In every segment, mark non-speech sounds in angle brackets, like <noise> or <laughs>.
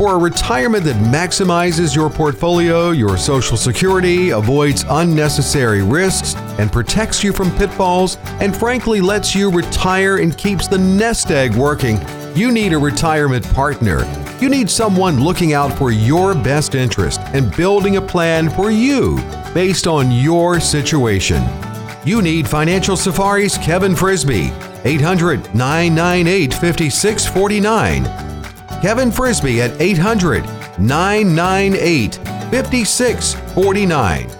For a retirement that maximizes your portfolio, your social security, avoids unnecessary risks, and protects you from pitfalls, and frankly lets you retire and keeps the nest egg working, you need a retirement partner. You need someone looking out for your best interest and building a plan for you based on your situation. You need Financial Safari's Kevin Frisby, 800 998 5649. Kevin Frisby at 800 998 5649.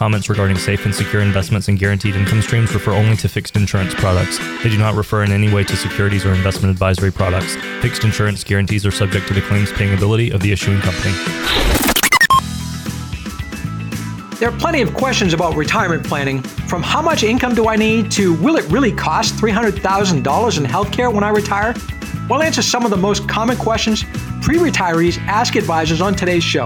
comments regarding safe and secure investments and guaranteed income streams refer only to fixed insurance products. They do not refer in any way to securities or investment advisory products. Fixed insurance guarantees are subject to the claims paying ability of the issuing company. There are plenty of questions about retirement planning, from how much income do I need to will it really cost $300,000 in healthcare when I retire? We'll answer some of the most common questions pre retirees ask advisors on today's show.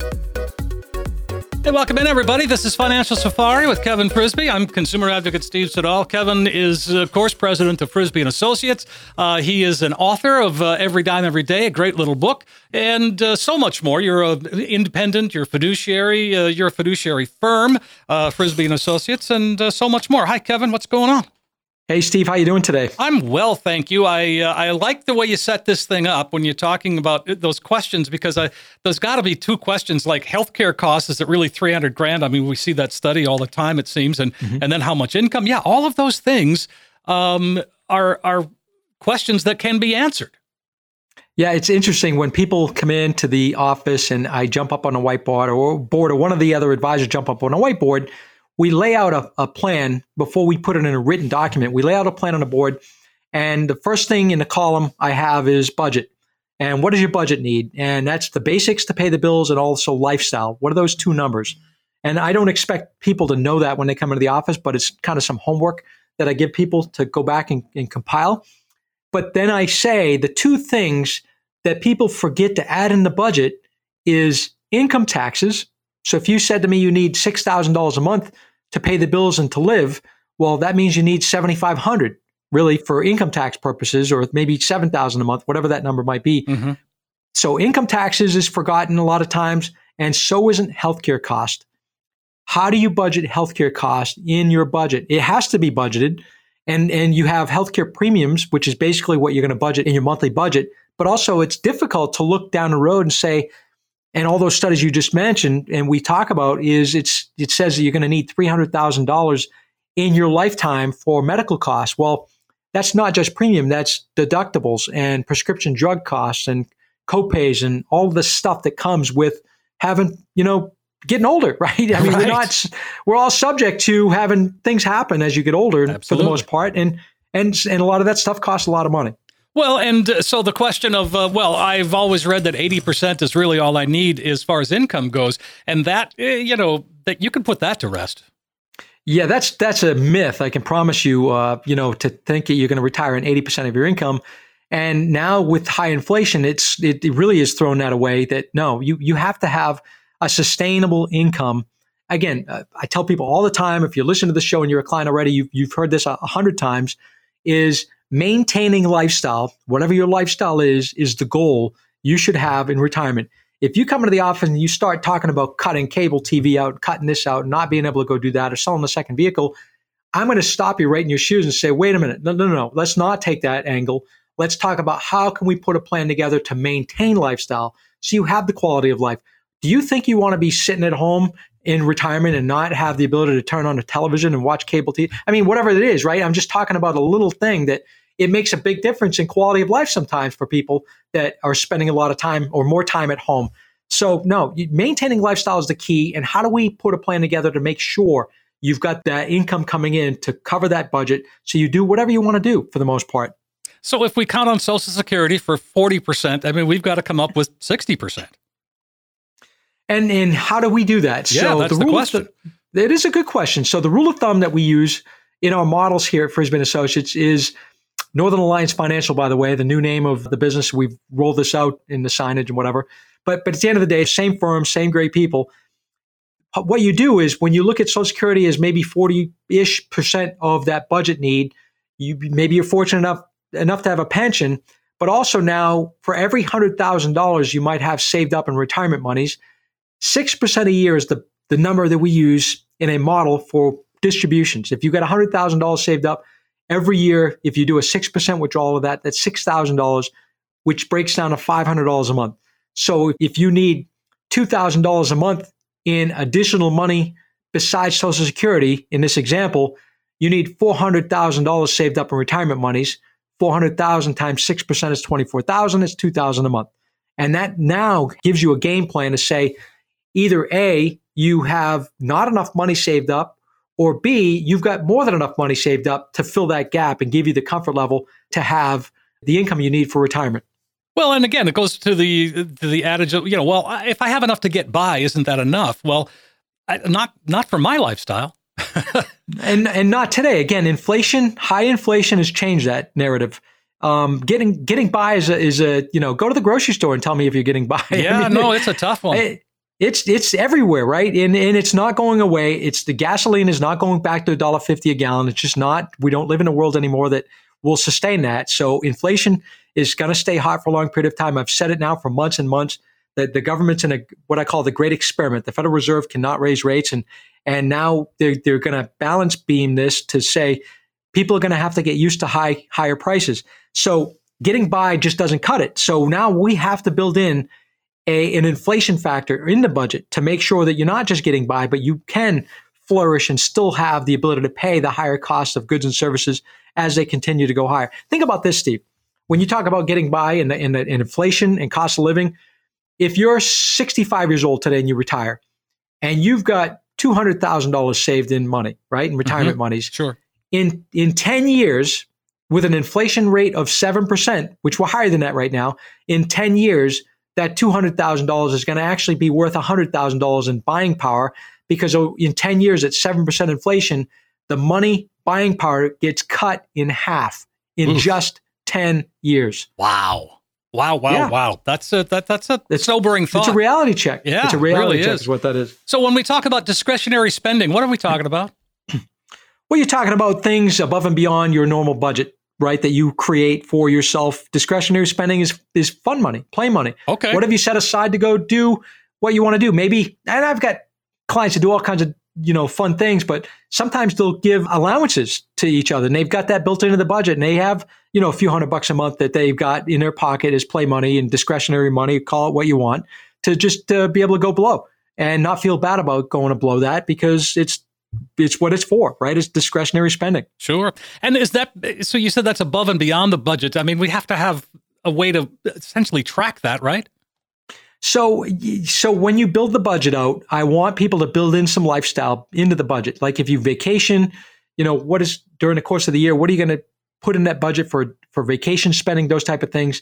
Hey, welcome in, everybody. This is Financial Safari with Kevin Frisby. I'm consumer advocate Steve Siddall. Kevin is, of course, president of Frisby and Associates. Uh, he is an author of uh, Every Dime Every Day, a great little book, and uh, so much more. You're an independent, you're a fiduciary, uh, you're a fiduciary firm, uh, Frisby and Associates, and uh, so much more. Hi, Kevin. What's going on? Hey, Steve, how you doing today? I'm well, thank you. I uh, I like the way you set this thing up when you're talking about those questions because I, there's got to be two questions like healthcare costs. Is it really 300 grand? I mean, we see that study all the time, it seems, and mm-hmm. and then how much income? Yeah, all of those things um, are are questions that can be answered. Yeah, it's interesting when people come into the office and I jump up on a whiteboard or board or one of the other advisors jump up on a whiteboard we lay out a, a plan before we put it in a written document. We lay out a plan on the board, and the first thing in the column I have is budget. And what does your budget need? And that's the basics to pay the bills and also lifestyle. What are those two numbers? And I don't expect people to know that when they come into the office, but it's kind of some homework that I give people to go back and, and compile. But then I say the two things that people forget to add in the budget is income taxes. So if you said to me you need $6,000 a month to pay the bills and to live, well, that means you need 7,500 really for income tax purposes, or maybe 7,000 a month, whatever that number might be. Mm-hmm. So income taxes is forgotten a lot of times, and so isn't healthcare cost. How do you budget healthcare cost in your budget? It has to be budgeted. And, and you have healthcare premiums, which is basically what you're going to budget in your monthly budget. But also, it's difficult to look down the road and say, and all those studies you just mentioned and we talk about is it's it says that you're going to need $300,000 in your lifetime for medical costs. Well, that's not just premium, that's deductibles and prescription drug costs and copays and all the stuff that comes with having, you know, getting older, <laughs> right? I mean, right. we're not we're all subject to having things happen as you get older Absolutely. for the most part and and and a lot of that stuff costs a lot of money. Well, and uh, so the question of, uh, well, I've always read that 80% is really all I need as far as income goes. And that, uh, you know, that you can put that to rest. Yeah, that's that's a myth. I can promise you, uh, you know, to think that you're going to retire on 80% of your income. And now with high inflation, it's it, it really is thrown that away that no, you you have to have a sustainable income. Again, uh, I tell people all the time, if you listen to the show and you're a client already, you've, you've heard this a hundred times, is maintaining lifestyle, whatever your lifestyle is, is the goal you should have in retirement. If you come into the office and you start talking about cutting cable TV out, cutting this out, not being able to go do that, or selling the second vehicle, I'm going to stop you right in your shoes and say, wait a minute, no, no, no, let's not take that angle. Let's talk about how can we put a plan together to maintain lifestyle so you have the quality of life. Do you think you want to be sitting at home in retirement and not have the ability to turn on a television and watch cable TV? I mean, whatever it is, right? I'm just talking about a little thing that it makes a big difference in quality of life sometimes for people that are spending a lot of time or more time at home. So, no, maintaining lifestyle is the key. And how do we put a plan together to make sure you've got that income coming in to cover that budget so you do whatever you want to do for the most part? So, if we count on Social Security for 40%, I mean, we've got to come up with 60%. And and how do we do that? Yeah, so that's the, the question. Th- it is a good question. So the rule of thumb that we use in our models here at Frisby Associates is Northern Alliance Financial, by the way, the new name of the business. We've rolled this out in the signage and whatever. But but at the end of the day, same firm, same great people. What you do is when you look at Social Security as maybe 40-ish percent of that budget need, you maybe you're fortunate enough enough to have a pension, but also now for every hundred thousand dollars you might have saved up in retirement monies, six percent a year is the, the number that we use in a model for distributions. If you got hundred thousand dollars saved up, every year, if you do a 6% withdrawal of that, that's $6,000, which breaks down to $500 a month. So if you need $2,000 a month in additional money besides Social Security, in this example, you need $400,000 saved up in retirement monies. 400,000 times 6% is 24,000, it's 2,000 a month. And that now gives you a game plan to say either A, you have not enough money saved up or B, you've got more than enough money saved up to fill that gap and give you the comfort level to have the income you need for retirement. Well, and again, it goes to the to the adage of you know, well, if I have enough to get by, isn't that enough? Well, I, not not for my lifestyle. <laughs> and and not today. Again, inflation, high inflation has changed that narrative. Um, getting getting by is a, is a you know go to the grocery store and tell me if you're getting by. <laughs> Yeah, I mean, no, it's a tough one. It, it's it's everywhere, right? And and it's not going away. It's the gasoline is not going back to a dollar fifty a gallon. It's just not. We don't live in a world anymore that will sustain that. So inflation is going to stay hot for a long period of time. I've said it now for months and months that the government's in a what I call the great experiment. The Federal Reserve cannot raise rates, and and now they're they're going to balance beam this to say people are going to have to get used to high higher prices. So getting by just doesn't cut it. So now we have to build in a, an inflation factor in the budget to make sure that you're not just getting by, but you can flourish and still have the ability to pay the higher cost of goods and services as they continue to go higher. Think about this, Steve. When you talk about getting by in, the, in, the, in inflation and cost of living, if you're 65 years old today and you retire, and you've got $200,000 saved in money, right, in retirement mm-hmm. monies. Sure. In in 10 years, with an inflation rate of 7%, which we're higher than that right now, in 10 years, that $200,000 is going to actually be worth $100,000 in buying power because in 10 years at 7% inflation, the money buying power gets cut in half in Oof. just 10 years. Wow. Wow, wow, yeah. wow. That's a that, that's a it's, sobering thought. It's a reality check. Yeah. It's a reality really check is. is what that is. So when we talk about discretionary spending, what are we talking about? well, you're talking about things above and beyond your normal budget right, that you create for yourself. Discretionary spending is is fun money, play money. Okay. What have you set aside to go do what you want to do? Maybe, and I've got clients that do all kinds of you know fun things, but sometimes they'll give allowances to each other, and they've got that built into the budget, and they have you know a few hundred bucks a month that they've got in their pocket as play money and discretionary money. Call it what you want to just uh, be able to go blow and not feel bad about going to blow that because it's it's what it's for, right? It's discretionary spending. Sure. And is that so? You said that's above and beyond the budget. I mean, we have to have a way to essentially track that, right? So, so when you build the budget out, I want people to build in some lifestyle into the budget. Like if you vacation, you know, what is during the course of the year? What are you going to put in that budget for for vacation spending? Those type of things.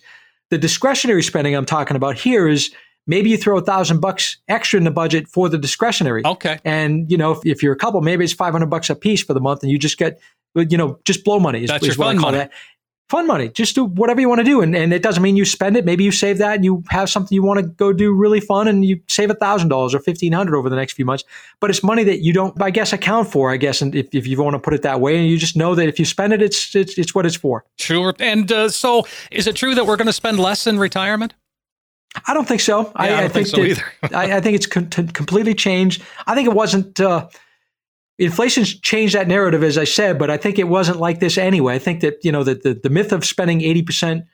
The discretionary spending I'm talking about here is maybe you throw a thousand bucks extra in the budget for the discretionary. Okay. And you know, if, if you're a couple, maybe it's 500 bucks a piece for the month and you just get, you know, just blow money is, That's is your call money. that. Fun money. Just do whatever you want to do. And, and it doesn't mean you spend it. Maybe you save that and you have something you want to go do really fun and you save a thousand dollars or 1500 over the next few months. But it's money that you don't, I guess, account for, I guess, and if, if you want to put it that way. And you just know that if you spend it, it's, it's, it's what it's for. Sure. And uh, so is it true that we're going to spend less in retirement? I don't think so. Yeah, I, I, don't think, think so that, <laughs> I, I, think it's com- completely changed. I think it wasn't. Uh, inflation's changed that narrative, as I said, but I think it wasn't like this anyway. I think that you know that the, the myth of spending eighty percent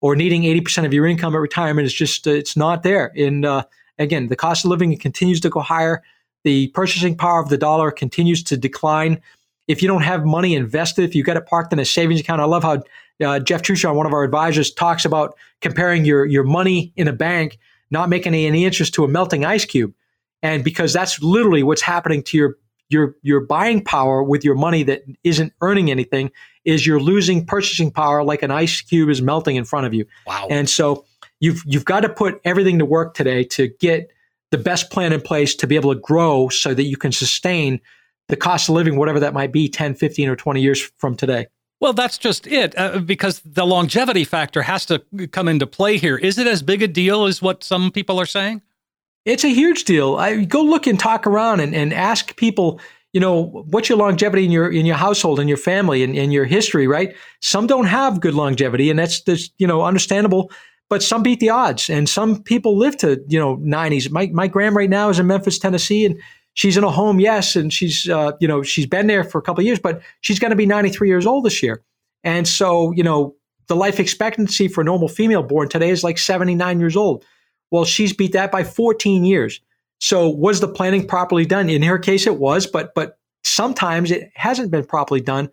or needing eighty percent of your income at retirement is just uh, it's not there. And uh, again, the cost of living continues to go higher. The purchasing power of the dollar continues to decline. If you don't have money invested, if you got it parked in a savings account, I love how uh, Jeff Truchon, one of our advisors, talks about comparing your your money in a bank not making any interest to a melting ice cube, and because that's literally what's happening to your your your buying power with your money that isn't earning anything is you're losing purchasing power like an ice cube is melting in front of you. Wow. And so you've you've got to put everything to work today to get the best plan in place to be able to grow so that you can sustain the cost of living whatever that might be 10, 15 or 20 years from today. Well, that's just it, uh, because the longevity factor has to come into play here. Is it as big a deal as what some people are saying? It's a huge deal. I go look and talk around and, and ask people, you know, what's your longevity in your in your household and your family and, and your history, right? Some don't have good longevity, and that's that's you know understandable. But some beat the odds, and some people live to you know 90s. My my gram right now is in Memphis, Tennessee, and she's in a home, yes, and she's uh, you know she's been there for a couple of years, but she's going to be 93 years old this year, and so you know the life expectancy for a normal female born today is like 79 years old. Well, she's beat that by 14 years. So was the planning properly done? In her case, it was, but but sometimes it hasn't been properly done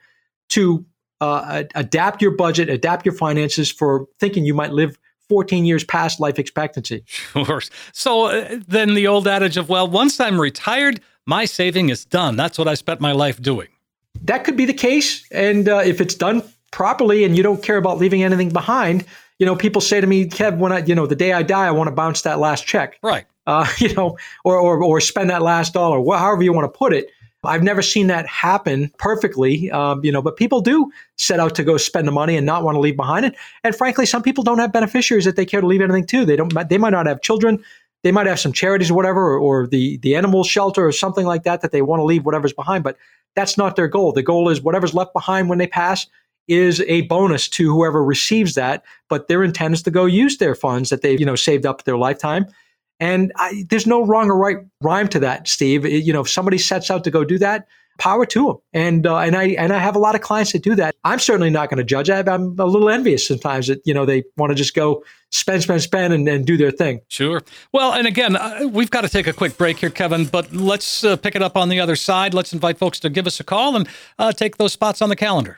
to uh, adapt your budget, adapt your finances for thinking you might live 14 years past life expectancy. <laughs> Sure. So uh, then the old adage of, well, once I'm retired, my saving is done. That's what I spent my life doing. That could be the case. And uh, if it's done properly and you don't care about leaving anything behind, you know, people say to me, Kev, when I, you know, the day I die, I want to bounce that last check. Right. Uh, <laughs> you know, or, or, or spend that last dollar, however you want to put it. I've never seen that happen perfectly, um, you know, but people do set out to go spend the money and not want to leave behind it. And frankly, some people don't have beneficiaries that they care to leave anything to. They don't. They might not have children. They might have some charities or whatever, or, or the the animal shelter or something like that that they want to leave whatever's behind. But that's not their goal. The goal is whatever's left behind when they pass is a bonus to whoever receives that. But their intent is to go use their funds that they've you know saved up their lifetime and I, there's no wrong or right rhyme to that, Steve. It, you know, if somebody sets out to go do that, power to them. And uh, and I and I have a lot of clients that do that. I'm certainly not going to judge. I, am a little envious sometimes that you know they want to just go spend, spend, spend, and, and do their thing. Sure. Well, and again, uh, we've got to take a quick break here, Kevin. But let's uh, pick it up on the other side. Let's invite folks to give us a call and uh, take those spots on the calendar.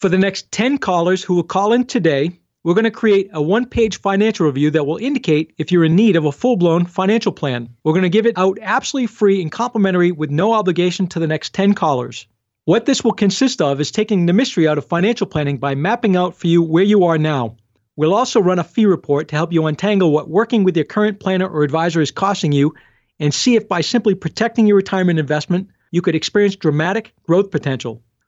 For the next ten callers who will call in today we're going to create a one page financial review that will indicate if you're in need of a full blown financial plan. We're going to give it out absolutely free and complimentary with no obligation to the next 10 callers. What this will consist of is taking the mystery out of financial planning by mapping out for you where you are now. We'll also run a fee report to help you untangle what working with your current planner or advisor is costing you and see if by simply protecting your retirement investment, you could experience dramatic growth potential.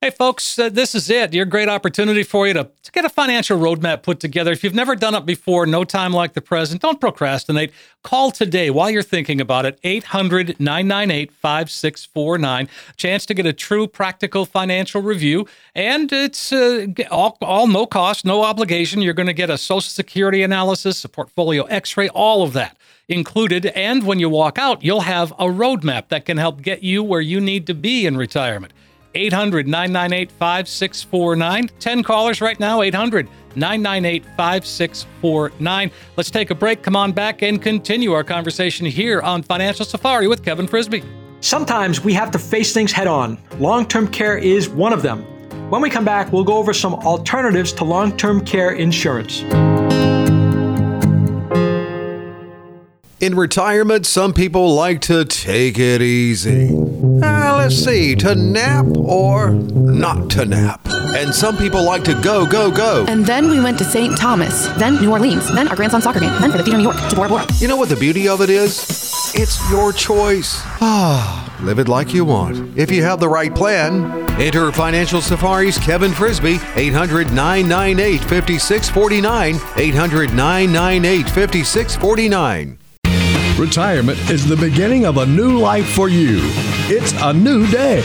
Hey, folks, uh, this is it. Your great opportunity for you to, to get a financial roadmap put together. If you've never done it before, no time like the present, don't procrastinate. Call today while you're thinking about it 800 998 5649. Chance to get a true practical financial review. And it's uh, all, all no cost, no obligation. You're going to get a Social Security analysis, a portfolio x ray, all of that included. And when you walk out, you'll have a roadmap that can help get you where you need to be in retirement. 800 998 5649. 10 callers right now, 800 998 5649. Let's take a break, come on back, and continue our conversation here on Financial Safari with Kevin Frisby. Sometimes we have to face things head on. Long term care is one of them. When we come back, we'll go over some alternatives to long term care insurance. In retirement, some people like to take it easy. Uh, let's see, to nap or not to nap. And some people like to go, go, go. And then we went to St. Thomas, then New Orleans, then our grandson's soccer game, then for the Theater New York to Bora Bora. You know what the beauty of it is? It's your choice. Ah, live it like you want. If you have the right plan, enter Financial Safari's Kevin Frisby, 800 998 5649. 800 998 5649. Retirement is the beginning of a new life for you. It's a new day.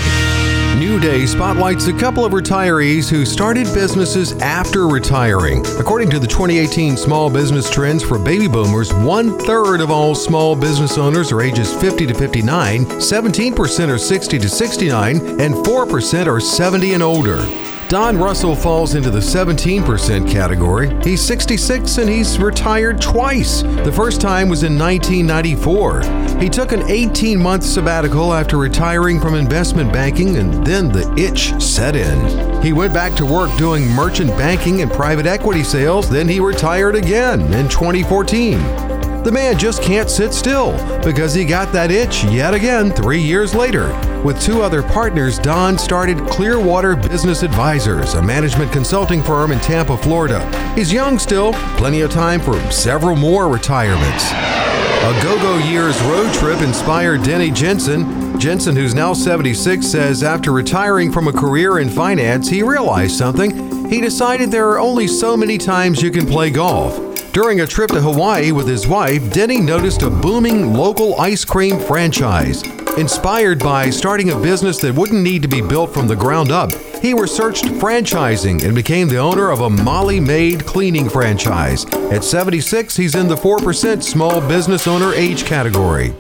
New Day spotlights a couple of retirees who started businesses after retiring. According to the 2018 Small Business Trends for Baby Boomers, one third of all small business owners are ages 50 to 59, 17% are 60 to 69, and 4% are 70 and older. Don Russell falls into the 17% category. He's 66 and he's retired twice. The first time was in 1994. He took an 18 month sabbatical after retiring from investment banking, and then the itch set in. He went back to work doing merchant banking and private equity sales, then he retired again in 2014. The man just can't sit still because he got that itch yet again three years later. With two other partners, Don started Clearwater Business Advisors, a management consulting firm in Tampa, Florida. He's young still, plenty of time for several more retirements. A Go Go Years road trip inspired Denny Jensen. Jensen, who's now 76, says after retiring from a career in finance, he realized something. He decided there are only so many times you can play golf. During a trip to Hawaii with his wife, Denny noticed a booming local ice cream franchise. Inspired by starting a business that wouldn't need to be built from the ground up, he researched franchising and became the owner of a Molly Maid cleaning franchise. At 76, he's in the 4% small business owner age category.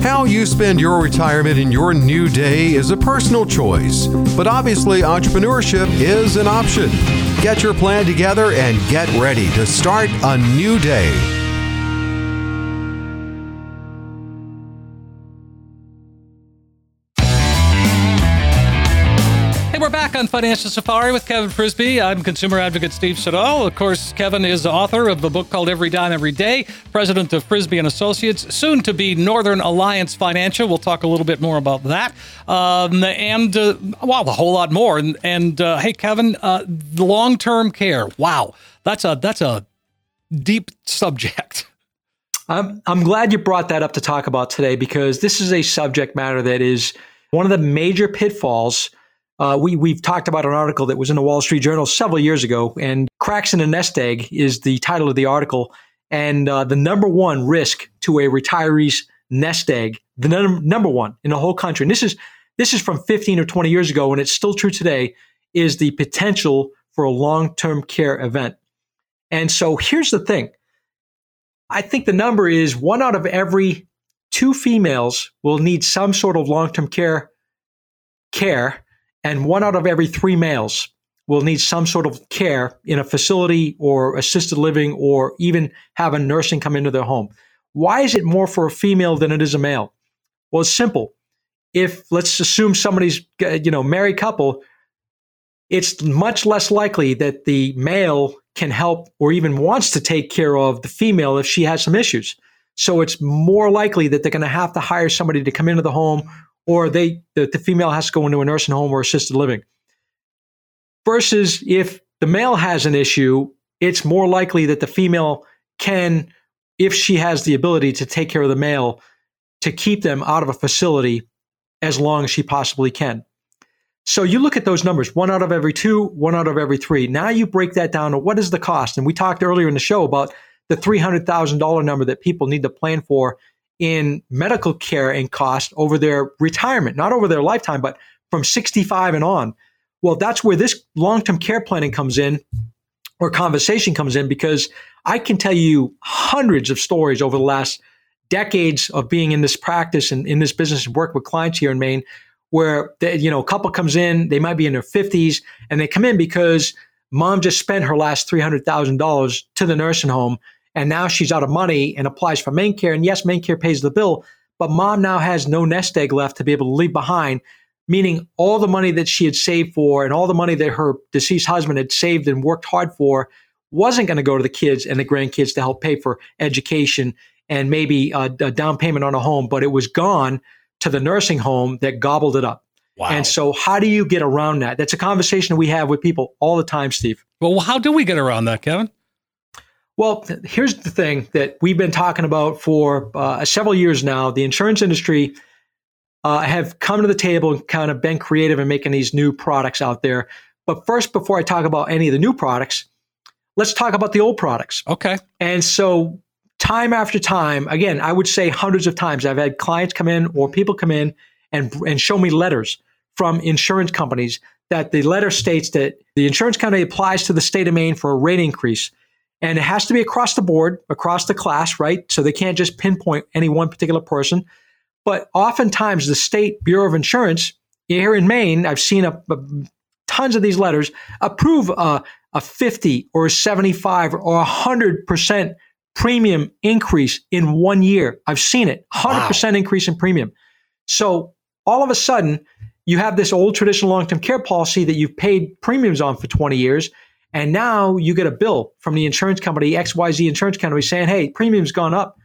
How you spend your retirement in your new day is a personal choice, but obviously, entrepreneurship is an option. Get your plan together and get ready to start a new day. Back on Financial Safari with Kevin Frisby. I'm consumer advocate Steve Siddall. Of course, Kevin is the author of the book called Every Dime Every Day, president of Frisby and Associates, soon to be Northern Alliance Financial. We'll talk a little bit more about that, um, and uh, wow, a whole lot more. And, and uh, hey, Kevin, uh, long-term care. Wow, that's a that's a deep subject. I'm I'm glad you brought that up to talk about today because this is a subject matter that is one of the major pitfalls uh, we we've talked about an article that was in the Wall Street Journal several years ago, and "Cracks in a Nest Egg" is the title of the article. And uh, the number one risk to a retiree's nest egg, the num- number one in the whole country, and this is this is from 15 or 20 years ago, and it's still true today, is the potential for a long-term care event. And so here's the thing: I think the number is one out of every two females will need some sort of long-term care care and one out of every three males will need some sort of care in a facility or assisted living or even have a nursing come into their home. Why is it more for a female than it is a male? Well, it's simple. If let's assume somebody's uh, you know married couple, it's much less likely that the male can help or even wants to take care of the female if she has some issues. So it's more likely that they're going to have to hire somebody to come into the home or they the, the female has to go into a nursing home or assisted living. Versus if the male has an issue, it's more likely that the female can, if she has the ability to take care of the male, to keep them out of a facility as long as she possibly can. So you look at those numbers one out of every two, one out of every three. Now you break that down to what is the cost? And we talked earlier in the show about the $300,000 number that people need to plan for in medical care and cost over their retirement, not over their lifetime, but from 65 and on. Well, that's where this long term care planning comes in or conversation comes in because I can tell you hundreds of stories over the last decades of being in this practice and in this business and work with clients here in Maine where you know a couple comes in they might be in their 50s and they come in because mom just spent her last $300,000 to the nursing home and now she's out of money and applies for MaineCare. And yes, MaineCare pays the bill, but mom now has no nest egg left to be able to leave behind, meaning all the money that she had saved for and all the money that her deceased husband had saved and worked hard for wasn't going to go to the kids and the grandkids to help pay for education and maybe a, a down payment on a home, but it was gone to the nursing home that gobbled it up. Wow. And so, how do you get around that? That's a conversation we have with people all the time, Steve. Well, how do we get around that, Kevin? Well, here's the thing that we've been talking about for uh, several years now. The insurance industry uh, have come to the table and kind of been creative in making these new products out there. But first, before I talk about any of the new products, let's talk about the old products. Okay. And so, time after time, again, I would say hundreds of times, I've had clients come in or people come in and, and show me letters from insurance companies that the letter states that the insurance company applies to the state of Maine for a rate increase. And it has to be across the board, across the class, right? So they can't just pinpoint any one particular person. But oftentimes, the state Bureau of Insurance here in Maine, I've seen a, a tons of these letters approve a, a 50 or a 75 or 100% premium increase in one year. I've seen it 100% wow. increase in premium. So all of a sudden, you have this old traditional long term care policy that you've paid premiums on for 20 years. And now you get a bill from the insurance company, XYZ insurance company, saying, hey, premium's gone up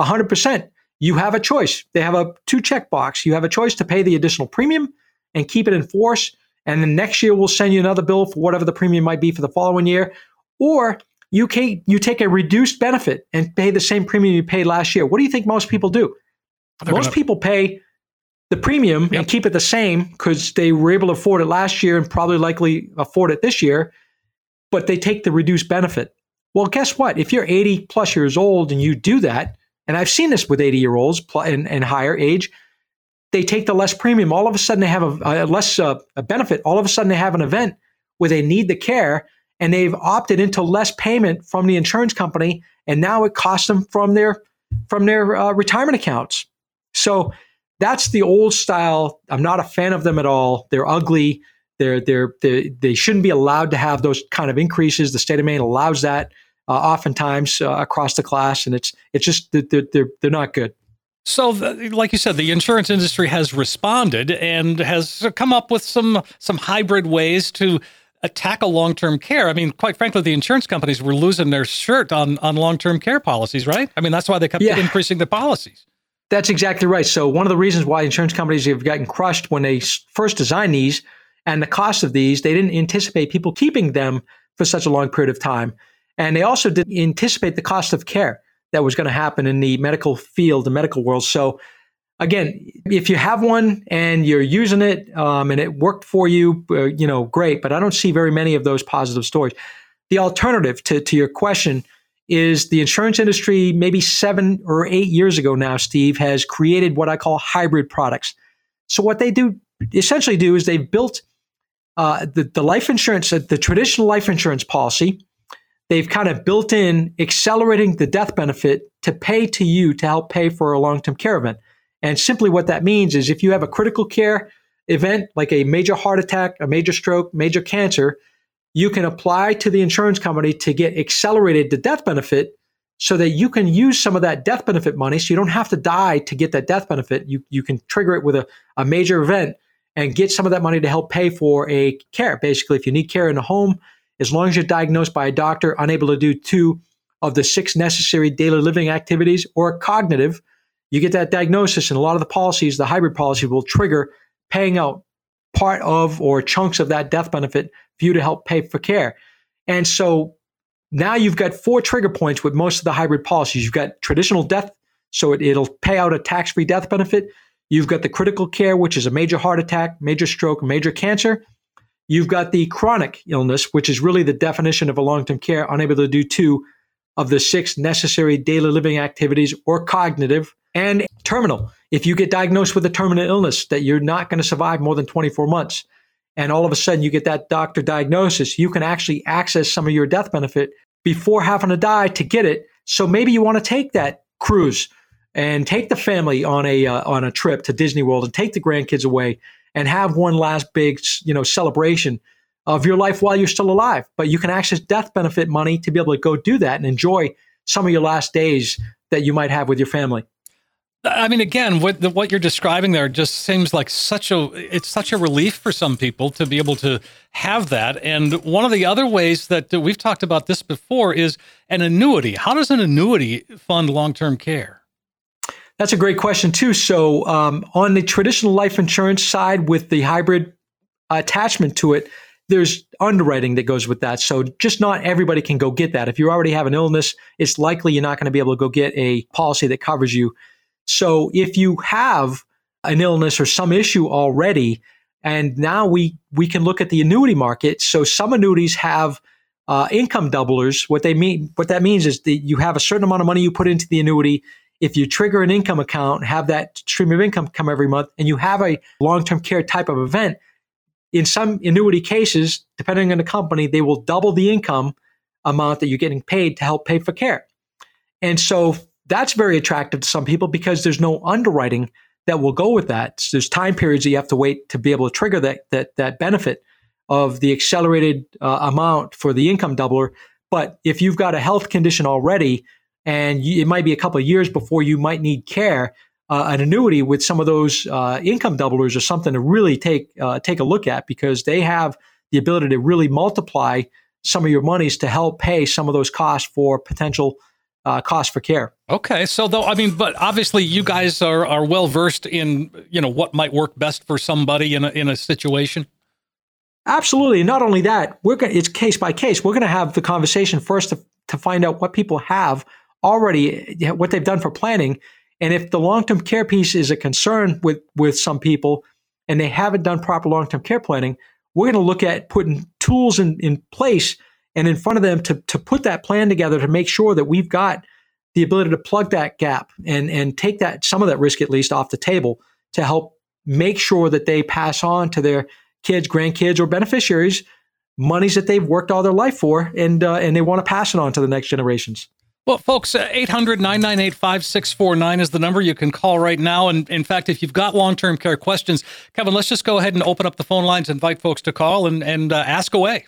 100%. You have a choice. They have a two check box. You have a choice to pay the additional premium and keep it in force. And then next year, we'll send you another bill for whatever the premium might be for the following year. Or you, can, you take a reduced benefit and pay the same premium you paid last year. What do you think most people do? They're most gonna... people pay the premium yep. and keep it the same because they were able to afford it last year and probably likely afford it this year, but they take the reduced benefit. Well, guess what? If you're 80 plus years old and you do that, and I've seen this with 80 year olds and, and higher age, they take the less premium. All of a sudden, they have a, a less uh, a benefit. All of a sudden, they have an event where they need the care, and they've opted into less payment from the insurance company, and now it costs them from their from their uh, retirement accounts. So that's the old style. I'm not a fan of them at all. They're ugly. They're, they're, they they shouldn't be allowed to have those kind of increases. The state of Maine allows that uh, oftentimes uh, across the class, and it's it's just they're, they're, they're not good. So, the, like you said, the insurance industry has responded and has come up with some some hybrid ways to tackle long term care. I mean, quite frankly, the insurance companies were losing their shirt on on long term care policies, right? I mean, that's why they kept yeah. increasing the policies. That's exactly right. So one of the reasons why insurance companies have gotten crushed when they first designed these and the cost of these, they didn't anticipate people keeping them for such a long period of time. And they also didn't anticipate the cost of care that was going to happen in the medical field, the medical world. So again, if you have one and you're using it um, and it worked for you, uh, you know, great. But I don't see very many of those positive stories. The alternative to, to your question is the insurance industry, maybe seven or eight years ago now, Steve, has created what I call hybrid products. So, what they do essentially do is they've built uh, the, the life insurance, the traditional life insurance policy. They've kind of built in accelerating the death benefit to pay to you to help pay for a long term care event. And simply what that means is if you have a critical care event like a major heart attack, a major stroke, major cancer, you can apply to the insurance company to get accelerated the death benefit so that you can use some of that death benefit money so you don't have to die to get that death benefit. You, you can trigger it with a, a major event and get some of that money to help pay for a care. Basically, if you need care in the home, as long as you're diagnosed by a doctor unable to do two of the six necessary daily living activities or cognitive, you get that diagnosis. And a lot of the policies, the hybrid policy, will trigger paying out part of or chunks of that death benefit for you to help pay for care. And so now you've got four trigger points with most of the hybrid policies. You've got traditional death, so it, will pay out a tax free death benefit. You've got the critical care, which is a major heart attack, major stroke, major cancer. You've got the chronic illness, which is really the definition of a long term care, unable to do two of the six necessary daily living activities or cognitive, and terminal. If you get diagnosed with a terminal illness that you're not going to survive more than 24 months, and all of a sudden you get that doctor diagnosis, you can actually access some of your death benefit before having to die to get it. So maybe you want to take that cruise and take the family on a uh, on a trip to Disney World and take the grandkids away and have one last big you know celebration of your life while you're still alive. But you can access death benefit money to be able to go do that and enjoy some of your last days that you might have with your family. I mean, again, what the, what you're describing there just seems like such a it's such a relief for some people to be able to have that. And one of the other ways that we've talked about this before is an annuity. How does an annuity fund long term care? That's a great question too. So, um, on the traditional life insurance side, with the hybrid attachment to it, there's underwriting that goes with that. So just not everybody can go get that. If you already have an illness, it's likely you're not going to be able to go get a policy that covers you. So if you have an illness or some issue already, and now we we can look at the annuity market. So some annuities have uh, income doublers. What they mean, what that means is that you have a certain amount of money you put into the annuity. If you trigger an income account, have that stream of income come every month, and you have a long-term care type of event, in some annuity cases, depending on the company, they will double the income amount that you're getting paid to help pay for care. And so that's very attractive to some people because there's no underwriting that will go with that. So there's time periods that you have to wait to be able to trigger that that that benefit of the accelerated uh, amount for the income doubler. But if you've got a health condition already, and you, it might be a couple of years before you might need care, uh, an annuity with some of those uh, income doublers are something to really take uh, take a look at because they have the ability to really multiply some of your monies to help pay some of those costs for potential uh, costs for care. Okay, so though I mean, but obviously you guys are are well versed in you know what might work best for somebody in a in a situation. Absolutely. Not only that, we're going it's case by case. We're going to have the conversation first to, to find out what people have already, what they've done for planning, and if the long term care piece is a concern with, with some people and they haven't done proper long term care planning, we're going to look at putting tools in, in place and in front of them to, to put that plan together to make sure that we've got the ability to plug that gap and, and take that some of that risk at least off the table to help make sure that they pass on to their kids, grandkids, or beneficiaries monies that they've worked all their life for and uh, and they want to pass it on to the next generations. Well, folks, uh, 800 998 5649 is the number you can call right now. And in fact, if you've got long term care questions, Kevin, let's just go ahead and open up the phone lines, invite folks to call and, and uh, ask away.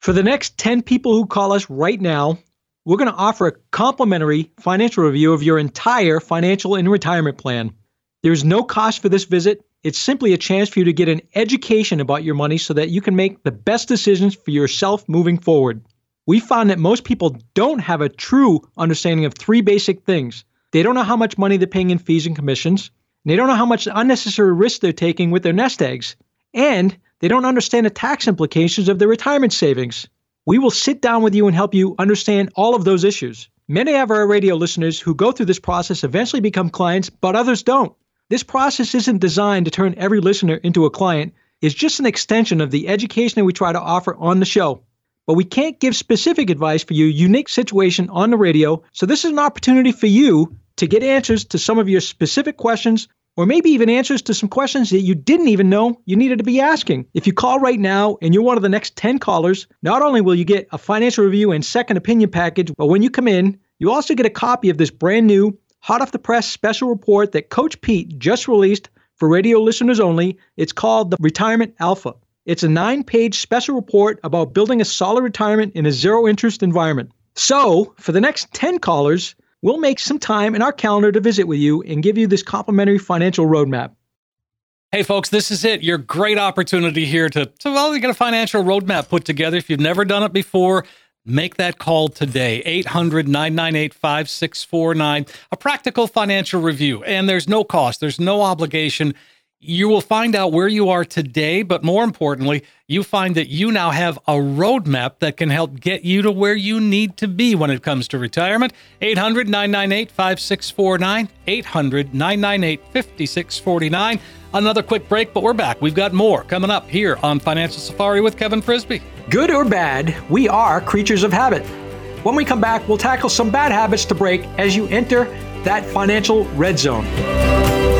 For the next 10 people who call us right now, we're going to offer a complimentary financial review of your entire financial and retirement plan. There's no cost for this visit. It's simply a chance for you to get an education about your money so that you can make the best decisions for yourself moving forward we found that most people don't have a true understanding of three basic things. They don't know how much money they're paying in fees and commissions. And they don't know how much unnecessary risk they're taking with their nest eggs. And they don't understand the tax implications of their retirement savings. We will sit down with you and help you understand all of those issues. Many of our radio listeners who go through this process eventually become clients, but others don't. This process isn't designed to turn every listener into a client. It's just an extension of the education that we try to offer on the show but we can't give specific advice for your unique situation on the radio. So this is an opportunity for you to get answers to some of your specific questions or maybe even answers to some questions that you didn't even know you needed to be asking. If you call right now and you're one of the next 10 callers, not only will you get a financial review and second opinion package, but when you come in, you also get a copy of this brand new, hot off the press special report that Coach Pete just released for radio listeners only. It's called the Retirement Alpha. It's a nine page special report about building a solid retirement in a zero interest environment. So, for the next 10 callers, we'll make some time in our calendar to visit with you and give you this complimentary financial roadmap. Hey, folks, this is it. Your great opportunity here to, to well, get a financial roadmap put together. If you've never done it before, make that call today 800 998 5649 a practical financial review and there's no cost there's no obligation you will find out where you are today, but more importantly, you find that you now have a roadmap that can help get you to where you need to be when it comes to retirement. 800 998 5649, 800 998 5649. Another quick break, but we're back. We've got more coming up here on Financial Safari with Kevin Frisby. Good or bad, we are creatures of habit. When we come back, we'll tackle some bad habits to break as you enter that financial red zone.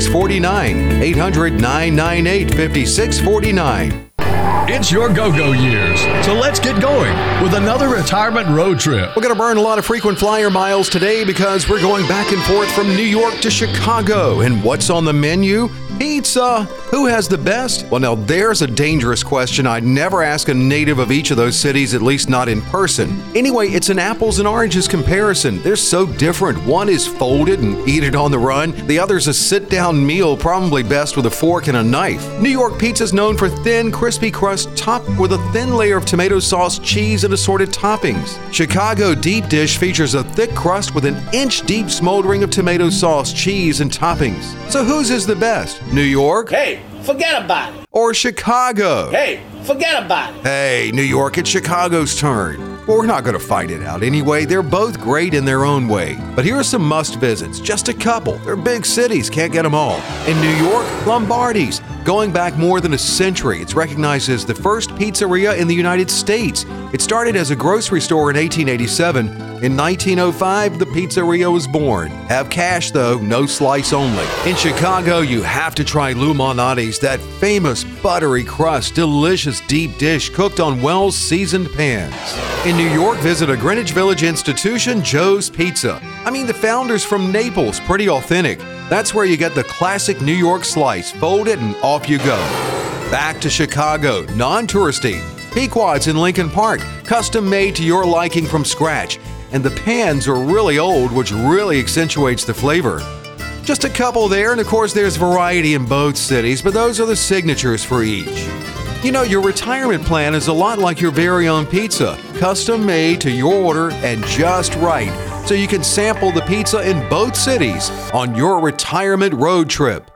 5649. 800 998 5649. It's your go go years. So let's get going with another retirement road trip. We're going to burn a lot of frequent flyer miles today because we're going back and forth from New York to Chicago. And what's on the menu? Pizza. Who has the best? Well, now there's a dangerous question I'd never ask a native of each of those cities, at least not in person. Anyway, it's an apples and oranges comparison. They're so different. One is folded and eat it on the run, the other's a sit down meal, probably best with a fork and a knife. New York pizza is known for thin, crispy crust topped with a thin layer of tomato sauce, cheese, and assorted toppings. Chicago deep dish features a thick crust with an inch deep smoldering of tomato sauce, cheese, and toppings. So whose is the best? New York? Hey! Forget about it. Or Chicago. Hey, forget about it. Hey, New York, it's Chicago's turn. Well, we're not going to fight it out anyway. They're both great in their own way. But here are some must visits, just a couple. They're big cities, can't get them all. In New York, Lombardi's. Going back more than a century, it's recognized as the first pizzeria in the United States. It started as a grocery store in 1887. In 1905, the pizzeria was born. Have cash though, no slice only. In Chicago, you have to try Lou that famous buttery crust, delicious deep dish cooked on well seasoned pans. In New York, visit a Greenwich Village institution, Joe's Pizza. I mean, the founder's from Naples, pretty authentic. That's where you get the classic New York slice, fold it, and off you go. Back to Chicago, non touristy. Pequod's in Lincoln Park, custom made to your liking from scratch. And the pans are really old, which really accentuates the flavor. Just a couple there, and of course, there's variety in both cities, but those are the signatures for each. You know, your retirement plan is a lot like your very own pizza, custom made to your order and just right so you can sample the pizza in both cities on your retirement road trip.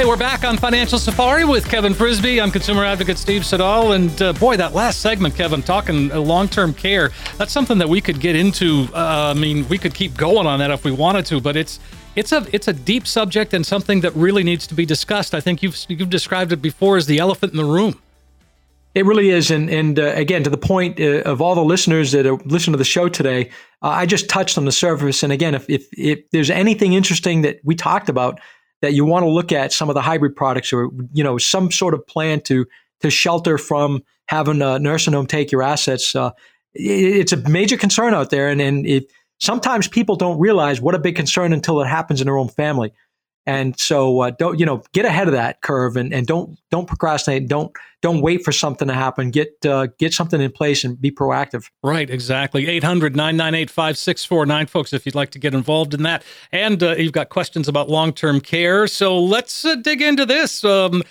Hey, we're back on Financial Safari with Kevin Frisby. I'm consumer advocate Steve Siddall. And uh, boy, that last segment, Kevin, talking uh, long term care, that's something that we could get into. Uh, I mean, we could keep going on that if we wanted to, but it's it's a it's a deep subject and something that really needs to be discussed. I think you've you've described it before as the elephant in the room. It really is, and and uh, again, to the point uh, of all the listeners that are listening to the show today, uh, I just touched on the surface. And again, if, if if there's anything interesting that we talked about that you want to look at, some of the hybrid products, or you know, some sort of plan to to shelter from having a nursing home take your assets, uh, it, it's a major concern out there. And and it, sometimes people don't realize what a big concern until it happens in their own family. And so uh, don't you know get ahead of that curve and, and don't don't procrastinate. Don't don't wait for something to happen. Get uh, get something in place and be proactive. Right, exactly. 800-998-5649 folks if you'd like to get involved in that. And uh, you've got questions about long-term care. So let's uh, dig into this. Um,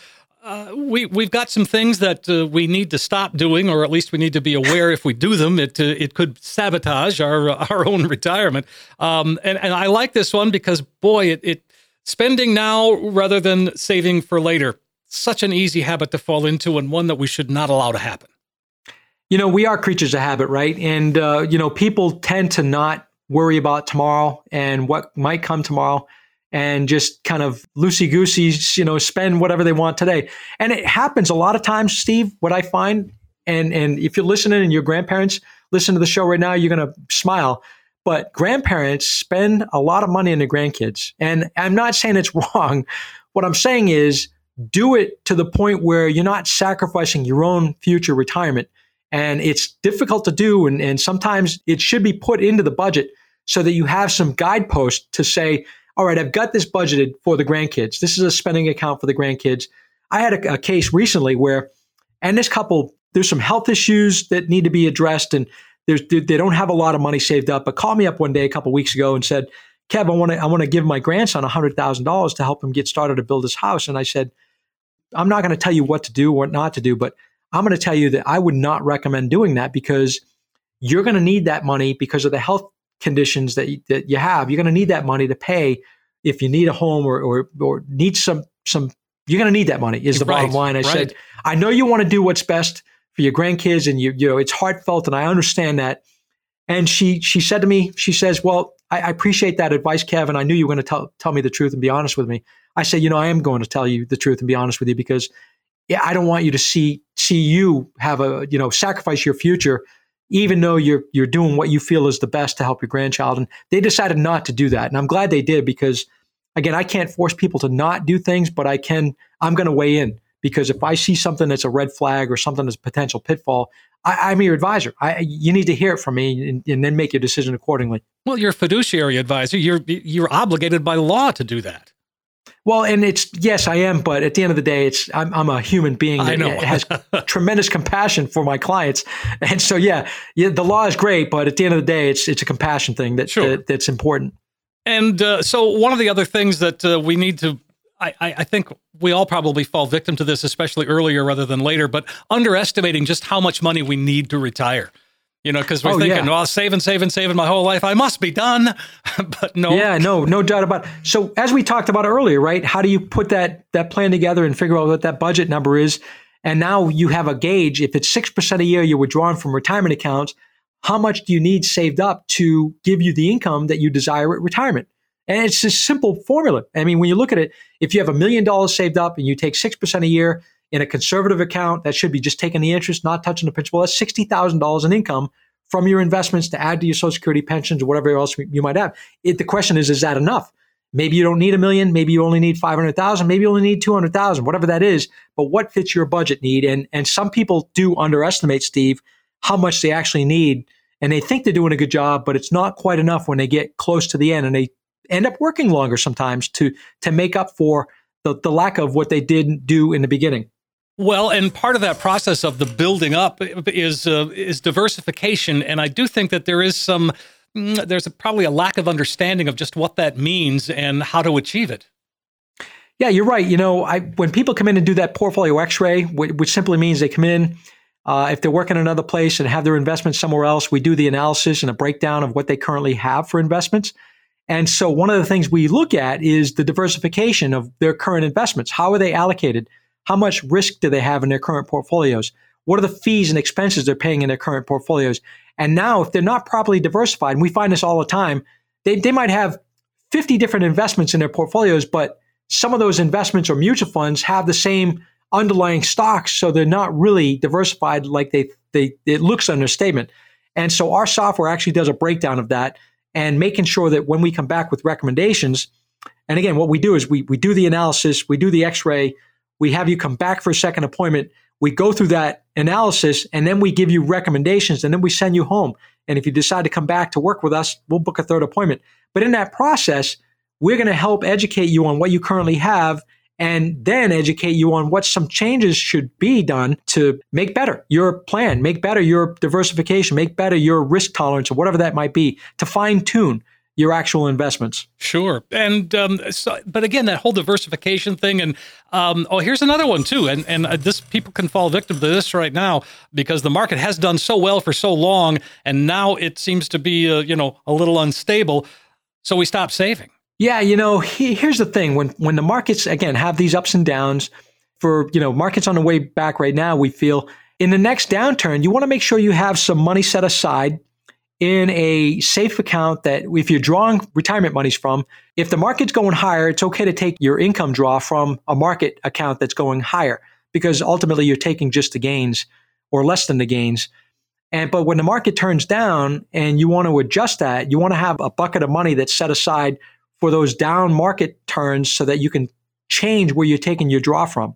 uh, we we've got some things that uh, we need to stop doing, or at least we need to be aware if we do them, it uh, it could sabotage our our own retirement. Um, and and I like this one because boy, it, it spending now rather than saving for later. Such an easy habit to fall into, and one that we should not allow to happen. You know, we are creatures of habit, right? And uh, you know, people tend to not worry about tomorrow and what might come tomorrow and just kind of loosey goosey, you know, spend whatever they want today. And it happens a lot of times, Steve. What I find, and and if you're listening and your grandparents listen to the show right now, you're gonna smile. But grandparents spend a lot of money on their grandkids, and I'm not saying it's <laughs> wrong. What I'm saying is do it to the point where you're not sacrificing your own future retirement. And it's difficult to do, and, and sometimes it should be put into the budget so that you have some guideposts to say, all right, I've got this budgeted for the grandkids. This is a spending account for the grandkids. I had a, a case recently where, and this couple, there's some health issues that need to be addressed, and there's they don't have a lot of money saved up. But called me up one day a couple weeks ago and said, "Kev, I want to I want to give my grandson hundred thousand dollars to help him get started to build his house." And I said, "I'm not going to tell you what to do, what not to do, but I'm going to tell you that I would not recommend doing that because you're going to need that money because of the health conditions that you, that you have. You're going to need that money to pay if you need a home or or, or need some some. You're going to need that money. Is the Right, bottom line. I right. said, I know you want to do what's best for your grandkids, and you you know it's heartfelt, and I understand that. And she she said to me, she says, "Well, I, I appreciate that advice, Kevin. I knew you were going to tell tell me the truth and be honest with me." I said, "You know, I am going to tell you the truth and be honest with you because, yeah, I don't want you to see see you have a you know sacrifice your future, even though you're you're doing what you feel is the best to help your grandchild." And they decided not to do that, and I'm glad they did because, again, I can't force people to not do things, but I can. I'm going to weigh in because if I see something that's a red flag or something that's a potential pitfall, I, am your advisor. I, you need to hear it from me and, and, then make your decision accordingly. Well, you're a fiduciary advisor. You're you're obligated by law to do that. Well, and it's yes, I am, but at the end of the day, it's I'm, I'm a human being that has <laughs> tremendous compassion for my clients, and so yeah, yeah, the law is great, but at the end of the day, it's it's a compassion thing that, sure. that that's important. And uh, so, one of the other things that uh, we need to I, I, think we all probably fall victim to this, especially earlier rather than later, but underestimating just how much money we need to retire. You know, because we're oh, thinking, yeah. well, saving, saving, saving my whole life. I must be done. <laughs> but no. Yeah, no, no doubt about it. So as we talked about earlier, right? How do you put that that plan together and figure out what that budget number is? And now you have a gauge. If it's six percent a year you're withdrawing from retirement accounts, how much do you need saved up to give you the income that you desire at retirement? And it's a simple formula. I mean, when you look at it, if you have a million dollars saved up and you take 6% a year in a conservative account, that should be just taking the interest, not touching the principal. That's $60,000 in income from your investments to add to your Social Security pensions or whatever else you might have. It, the question is, is that enough? Maybe you don't need a million. Maybe you only need 500,000. Maybe you only need 200,000, whatever that is. But what fits your budget need? And, and some people do underestimate, Steve, how much they actually need. And they think they're doing a good job, but it's not quite enough when they get close to the end and they end up working longer sometimes to to make up for the, the lack of what they didn't do in the beginning. Well, and part of that process of the building up is uh, is diversification, and I do think that there is some mm, there's a, probably a lack of understanding of just what that means and how to achieve it. Yeah, you're right. You know, I, when people come in and do that portfolio X-ray, which, which simply means they come in, uh, if they're working in another place and have their investments somewhere else, we do the analysis and a breakdown of what they currently have for investments. And so one of the things we look at is the diversification of their current investments. How are they allocated? How much risk do they have in their current portfolios? What are the fees and expenses they're paying in their current portfolios? And now, if they're not properly diversified, and we find this all the time, they, they might have 50 different investments in their portfolios, but some of those investments or mutual funds have the same underlying stocks, so they're not really diversified like they, they it looks on their statement. And so our software actually does a breakdown of that and making sure that when we come back with recommendations, and again, what we do is we, we do the analysis, we do the x ray, we have you come back for a second appointment, we go through that analysis, and then we give you recommendations, and then we send you home. And if you decide to come back to work with us, we'll book a third appointment. But in that process, we're going to help educate you on what you currently have and then educate you on what some changes should be done to make better your plan, make better your diversification, make better your risk tolerance, or whatever that might be, to fine tune your actual investments. Sure, and um, so, but again, that whole diversification thing, and um, oh, here's another one too, and and uh, this people can fall victim to this right now because the market has done so well for so long, and now it seems to be uh, you know a little unstable, so we stop saving. Yeah, you know, he, here's the thing: when when the markets again have these ups and downs, for you know markets on the way back right now, we feel in the next downturn, you want to make sure you have some money set aside in a safe account that if you're drawing retirement monies from, if the market's going higher, it's okay to take your income draw from a market account that's going higher because ultimately you're taking just the gains or less than the gains. And but when the market turns down and you want to adjust that, you want to have a bucket of money that's set aside for those down market turns so that you can change where you're taking your draw from.